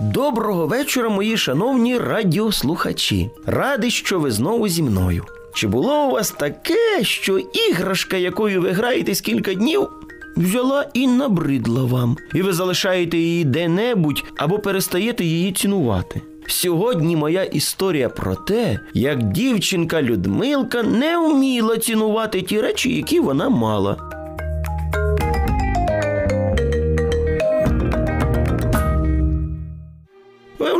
Доброго вечора, мої шановні радіослухачі. Радий, що ви знову зі мною. Чи було у вас таке, що іграшка, якою ви граєтесь кілька днів, взяла і набридла вам, і ви залишаєте її де-небудь або перестаєте її цінувати? Сьогодні моя історія про те, як дівчинка Людмилка не вміла цінувати ті речі, які вона мала.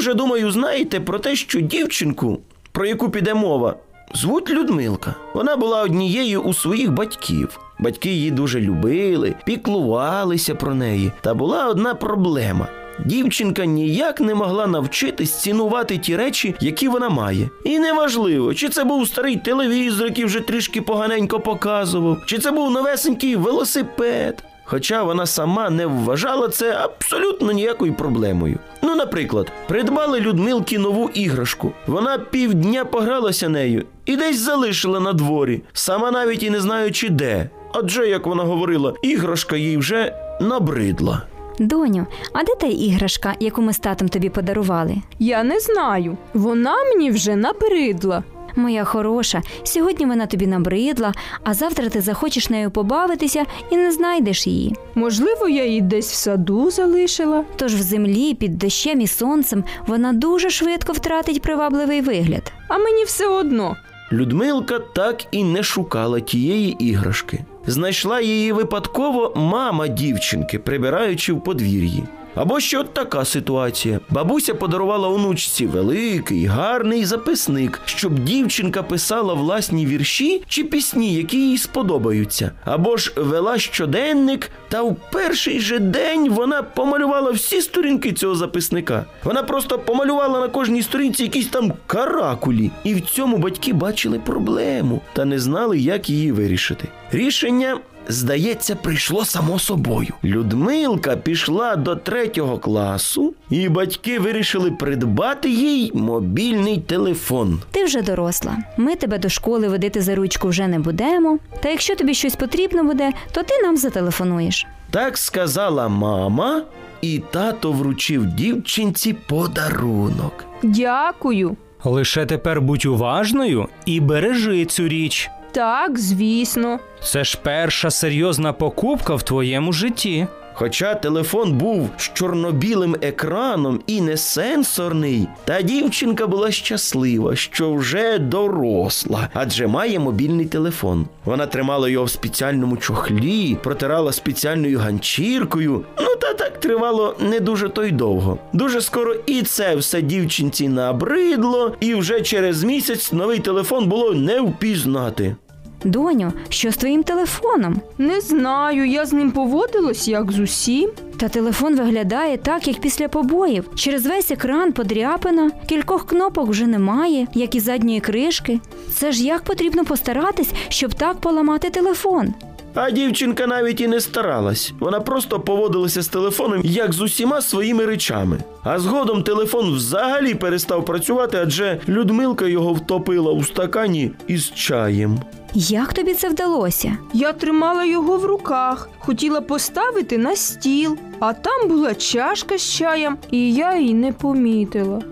Вже, думаю, знаєте про те, що дівчинку, про яку піде мова, звуть Людмилка. Вона була однією у своїх батьків. Батьки її дуже любили, піклувалися про неї. Та була одна проблема. Дівчинка ніяк не могла навчитись цінувати ті речі, які вона має. І неважливо, чи це був старий телевізор, який вже трішки поганенько показував, чи це був новесенький велосипед. Хоча вона сама не вважала це абсолютно ніякою проблемою. Ну, наприклад, придбали Людмилки нову іграшку. Вона півдня погралася нею і десь залишила на дворі, сама навіть і не знаючи де. Адже, як вона говорила, іграшка їй вже набридла. Доню, а де та іграшка, яку ми з татом тобі подарували? Я не знаю. Вона мені вже набридла. Моя хороша, сьогодні вона тобі набридла, а завтра ти захочеш нею побавитися і не знайдеш її. Можливо, я її десь в саду залишила. Тож в землі, під дощем і сонцем вона дуже швидко втратить привабливий вигляд. А мені все одно. Людмилка так і не шукала тієї іграшки. Знайшла її випадково мама дівчинки, прибираючи в подвір'ї. Або ще от така ситуація. Бабуся подарувала онучці великий, гарний записник, щоб дівчинка писала власні вірші чи пісні, які їй сподобаються. Або ж вела щоденник, та в перший же день вона помалювала всі сторінки цього записника. Вона просто помалювала на кожній сторінці якісь там каракулі. І в цьому батьки бачили проблему та не знали, як її вирішити. Рішення здається, прийшло само собою. Людмилка пішла до третього класу, і батьки вирішили придбати їй мобільний телефон. Ти вже доросла. Ми тебе до школи водити за ручку вже не будемо. Та якщо тобі щось потрібно буде, то ти нам зателефонуєш. Так сказала мама, і тато вручив дівчинці подарунок. Дякую. Лише тепер будь уважною і бережи цю річ. Так, звісно. Це ж перша серйозна покупка в твоєму житті. Хоча телефон був з чорно-білим екраном і не сенсорний, та дівчинка була щаслива, що вже доросла, адже має мобільний телефон. Вона тримала його в спеціальному чохлі, протирала спеціальною ганчіркою. Ну та так тривало не дуже то й довго. Дуже скоро і це все дівчинці набридло, і вже через місяць новий телефон було не впізнати. Доню, що з твоїм телефоном? Не знаю, я з ним поводилась як з усім. Та телефон виглядає так, як після побоїв. Через весь екран подряпина, кількох кнопок вже немає, як і задньої кришки. Це ж як потрібно постаратись, щоб так поламати телефон. А дівчинка навіть і не старалась. Вона просто поводилася з телефоном як з усіма своїми речами. А згодом телефон взагалі перестав працювати, адже Людмилка його втопила у стакані із чаєм. Як тобі це вдалося? Я тримала його в руках, хотіла поставити на стіл, а там була чашка з чаєм, і я її не помітила.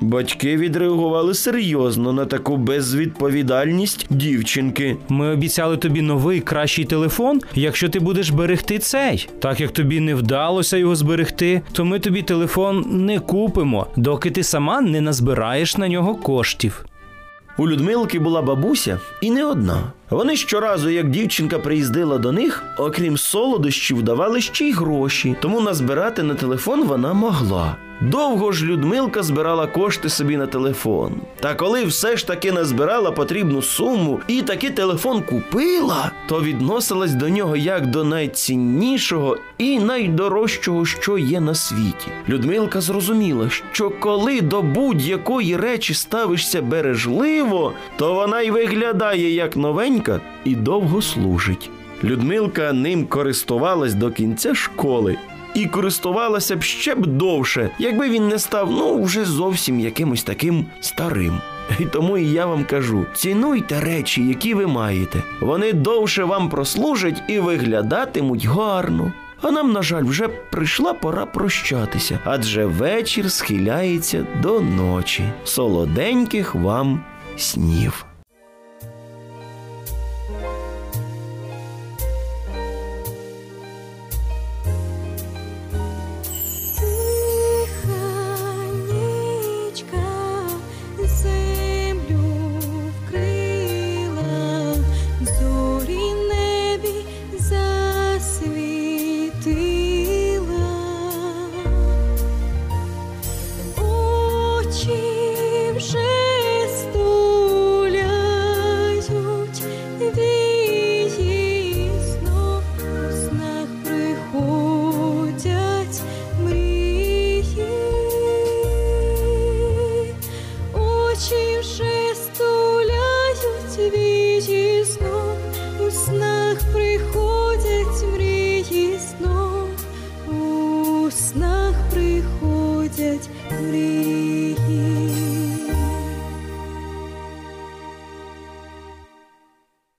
Батьки відреагували серйозно на таку безвідповідальність дівчинки. Ми обіцяли тобі новий кращий телефон, якщо ти будеш берегти цей. Так як тобі не вдалося його зберегти, то ми тобі телефон не купимо, доки ти сама не назбираєш на нього коштів. У Людмилки була бабуся і не одна. Вони щоразу, як дівчинка приїздила до них, окрім солодощів, давали ще й гроші, тому назбирати на телефон вона могла. Довго ж Людмилка збирала кошти собі на телефон. Та коли все ж таки назбирала потрібну суму і таки телефон купила, то відносилась до нього як до найціннішого і найдорожчого, що є на світі. Людмилка зрозуміла, що коли до будь-якої речі ставишся бережливо, то вона й виглядає як новенька і довго служить. Людмилка ним користувалась до кінця школи і користувалася б ще б довше, якби він не став ну вже зовсім якимось таким старим. І тому і я вам кажу: цінуйте речі, які ви маєте. Вони довше вам прослужать і виглядатимуть гарно. А нам, на жаль, вже прийшла пора прощатися, адже вечір схиляється до ночі. Солоденьких вам снів.